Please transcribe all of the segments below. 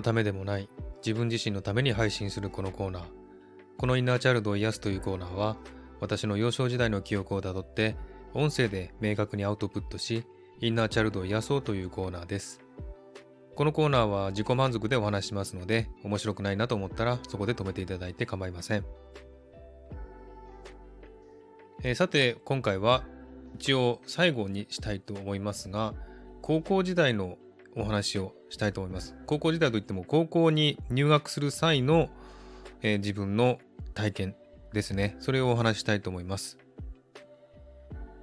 のためでもない自分自身のために配信するこのコーナー。このインナーチャイルドを癒すというコーナーは私の幼少時代の記憶をたどって音声で明確にアウトプットしインナーチャイルドを癒そうというコーナーです。このコーナーは自己満足でお話しますので面白くないなと思ったらそこで止めていただいて構いません。えー、さて今回は一応最後にしたいと思いますが高校時代のお話をしたいと思います。高校時代といっても高校に入学する際の、えー、自分の体験ですね。それをお話したいと思います。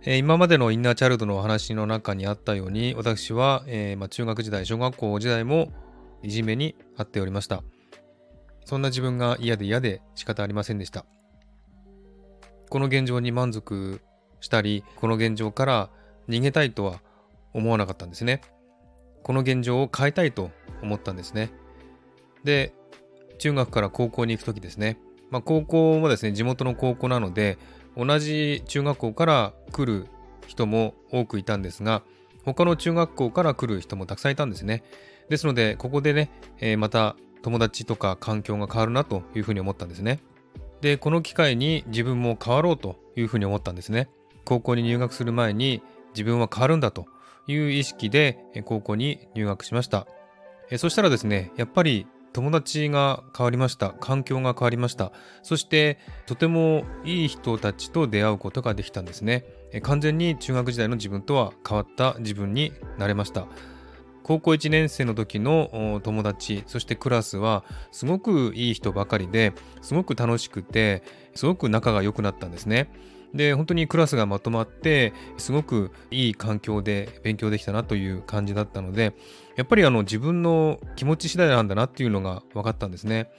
えー、今までのインナーチャイルドのお話の中にあったように私は、えー、まあ、中学時代、小学校時代もいじめにあっておりました。そんな自分が嫌で嫌で仕方ありませんでした。この現状に満足したり、この現状から逃げたいとは思わなかったんですね。この現状を変えたいと思ったんですね。で、中学から高校に行くときですね。まあ、高校もですね、地元の高校なので、同じ中学校から来る人も多くいたんですが、他の中学校から来る人もたくさんいたんですね。ですので、ここでね、えー、また友達とか環境が変わるなというふうに思ったんですね。で、この機会に自分も変わろうというふうに思ったんですね。高校に入学する前に自分は変わるんだという意識で高校に入学しました。そしたらですね、やっぱり友達が変わりました。環境が変わりました。そして、とてもいい人たちと出会うことができたんですね。完全に中学時代の自分とは変わった自分になれました。高校1年生の時の友達、そしてクラスはすごくいい人ばかりで、すごく楽しくて、すごく仲が良くなったんですね。で、本当にクラスがまとまって、すごくいい環境で勉強できたなという感じだったので、やっぱりあの自分の気持ち次第なんだなっていうのが分かったんですね。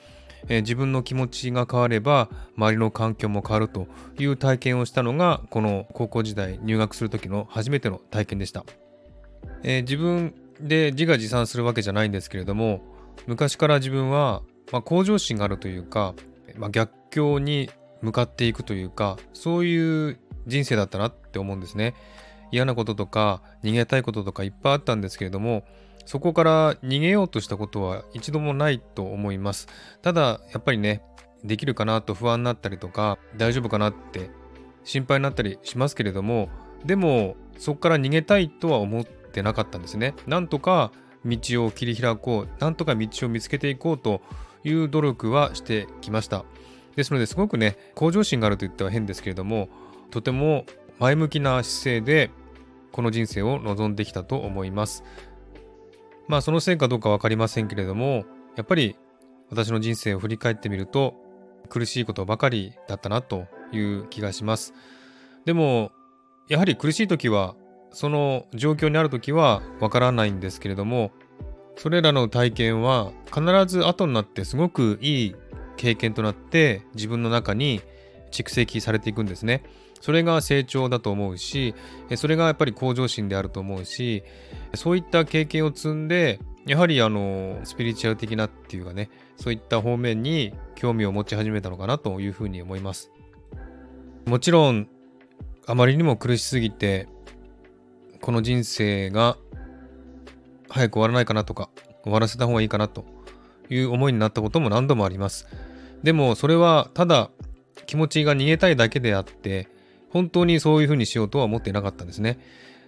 え、自分の気持ちが変われば周りの環境も変わるという体験をしたのがこの高校時代入学する時の初めての体験でした。えー、自分で自画自賛するわけじゃないんですけれども昔から自分は、まあ、向上心があるというか、まあ、逆境に向かっていくというか、そういう人生だったなって思うんですね。嫌なこととか逃げたいこととかいっぱいあったんですけれども、そこから逃げようとしたことは一度もないと思います。ただ、やっぱりね、できるかなと不安になったりとか、大丈夫かなって心配になったりしますけれども、でも、そこから逃げたいとは思ってなかったんですね。なんとか道を切り開こう、なんとか道を見つけていこうという努力はしてきました。ですので、すごくね、向上心があると言っては変ですけれども、とても前向きな姿勢で、この人生を望んできたと思います。まあ、そのせいかどうか分かりませんけれども、やっぱり私の人生を振り返ってみると、苦しいことばかりだったなという気がします。でも、やはり苦しい時は、その状況にある時はわからないんですけれども、それらの体験は必ず後になってすごくいい経験となって自分の中に蓄積されていくんですね。それが成長だと思うし、それがやっぱり向上心であると思うし、そういった経験を積んで、やはりあの、スピリチュアル的なっていうかね、そういった方面に興味を持ち始めたのかなというふうに思います。もちろん、あまりにも苦しすぎて、この人生が早く終わらないかなとか、終わらせた方がいいかなという思いになったことも何度もあります。でもそれはただ気持ちが逃げたいだけであって、本当にそういうふうにしようとは思っていなかったんですね。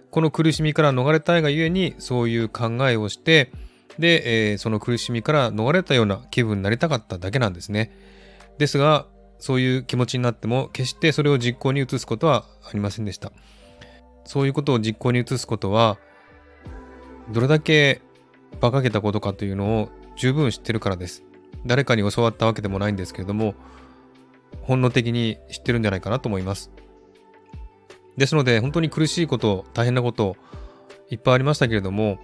この苦しみから逃れたいがゆえにそういう考えをして、で、えー、その苦しみから逃れたような気分になりたかっただけなんですね。ですが、そういう気持ちになっても、決してそれを実行に移すことはありませんでした。そういうことを実行に移すことは、どれだけ馬鹿げたことかというのを十分知ってるからです。誰かに教わったわけでもないんですけれども、本能的に知ってるんじゃないかなと思います。ですので、本当に苦しいこと、大変なこと、いっぱいありましたけれども、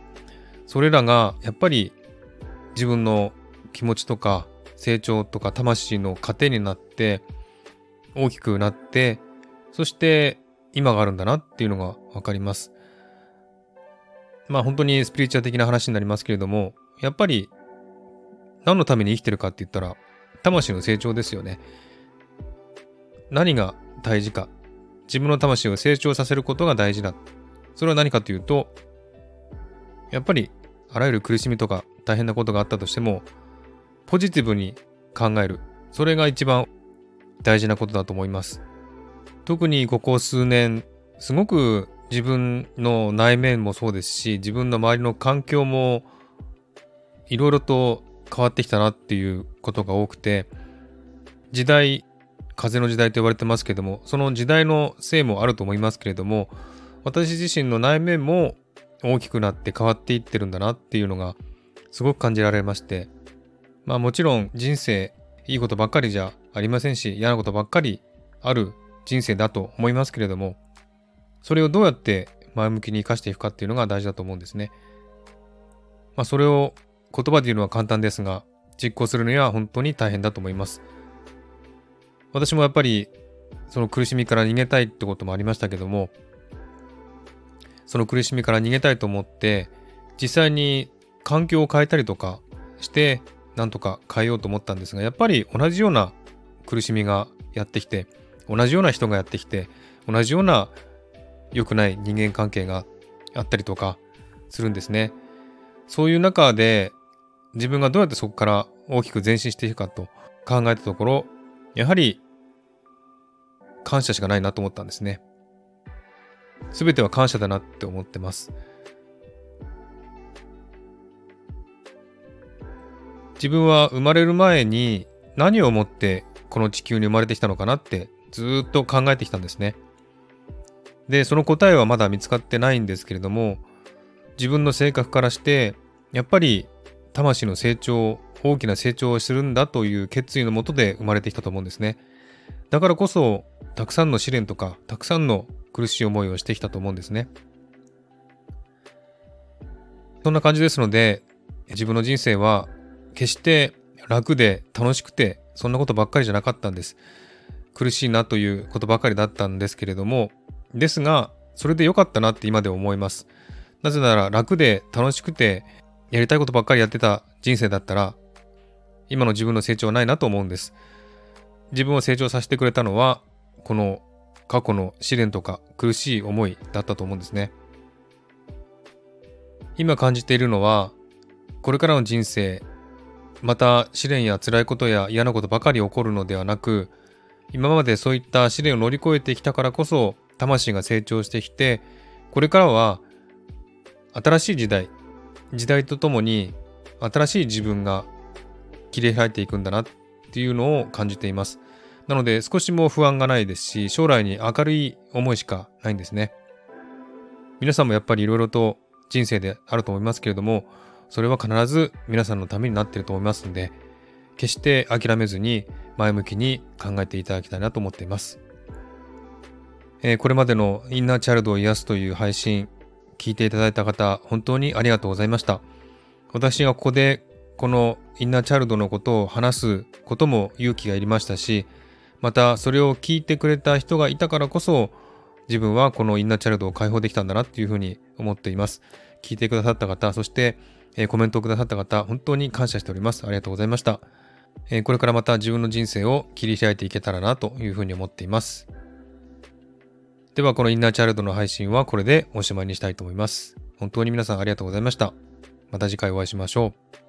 それらがやっぱり自分の気持ちとか成長とか魂の糧になって、大きくなって、そして今があるんだなっていうのがわかります。まあ本当にスピリチュア的な話になりますけれども、やっぱり何のために生きてるかって言ったら、魂の成長ですよね。何が大事か。自分の魂を成長させることが大事だ。それは何かというと、やっぱり、あらゆる苦しみとか大変なことがあったとしても、ポジティブに考える。それが一番大事なことだと思います。特にここ数年、すごく自分の内面もそうですし、自分の周りの環境もいろいろと変わってきたなっていうことが多くて、時代、風の時代と言われてますけども、その時代のせいもあると思いますけれども、私自身の内面も大きくなって変わっていってるんだなっていうのがすごく感じられまして、まあもちろん人生いいことばっかりじゃありませんし、嫌なことばっかりある人生だと思いますけれども、それをどうやって前向きに生かしていくかっていうのが大事だと思うんですね。まあそれを言葉で言うのは簡単ですが、実行するには本当に大変だと思います。私もやっぱりその苦しみから逃げたいってこともありましたけども、その苦しみから逃げたいと思って、実際に環境を変えたりとかして、なんとか変えようと思ったんですが、やっぱり同じような苦しみがやってきて、同じような人がやってきて、同じような良くない人間関係があったりとかするんですね。そういう中で自分がどうやってそこから大きく前進していくかと考えたところ、やはり感謝しかないなと思ったんですね。すべては感謝だなって思ってます。自分は生まれる前に何を思ってこの地球に生まれてきたのかなってずっと考えてきたんですね。で、その答えはまだ見つかってないんですけれども、自分の性格からして、やっぱり魂の成長、大きな成長をするんだという決意のもとで生まれてきたと思うんですね。だからこそ、たくさんの試練とか、たくさんの苦しい思いをしてきたと思うんですね。そんな感じですので、自分の人生は決して楽で楽しくて、そんなことばっかりじゃなかったんです。苦しいなということばかりだったんですけれども、ですが、それで良かったなって今で思います。なぜなら楽で楽しくてやりたいことばっかりやってた人生だったら、今の自分の成長はないなと思うんです。自分を成長させてくれたのは、この過去の試練とか苦しい思いだったと思うんですね。今感じているのは、これからの人生、また試練や辛いことや嫌なことばかり起こるのではなく、今までそういった試練を乗り越えてきたからこそ、魂が成長してきて、これからは新しい時代、時代とともに新しい自分が切り開いていくんだなっていうのを感じています。なので少しも不安がないですし、将来に明るい思いしかないんですね。皆さんもやっぱりいろいろと人生であると思いますけれども、それは必ず皆さんのためになっていると思いますので、決して諦めずに前向きに考えていただきたいなと思っています。えー、これまでのインナーチャイルドを癒すという配信、聞いていただいた方、本当にありがとうございました。私がここでこのインナーチャイルドのことを話すことも勇気がいりましたし、またそれを聞いてくれた人がいたからこそ、自分はこのインナーチャイルドを解放できたんだなっていうふうに思っています。聞いてくださった方、そして、え、コメントをくださった方、本当に感謝しております。ありがとうございました。え、これからまた自分の人生を切り開いていけたらなというふうに思っています。では、このインナーチャイルドの配信はこれでおしまいにしたいと思います。本当に皆さんありがとうございました。また次回お会いしましょう。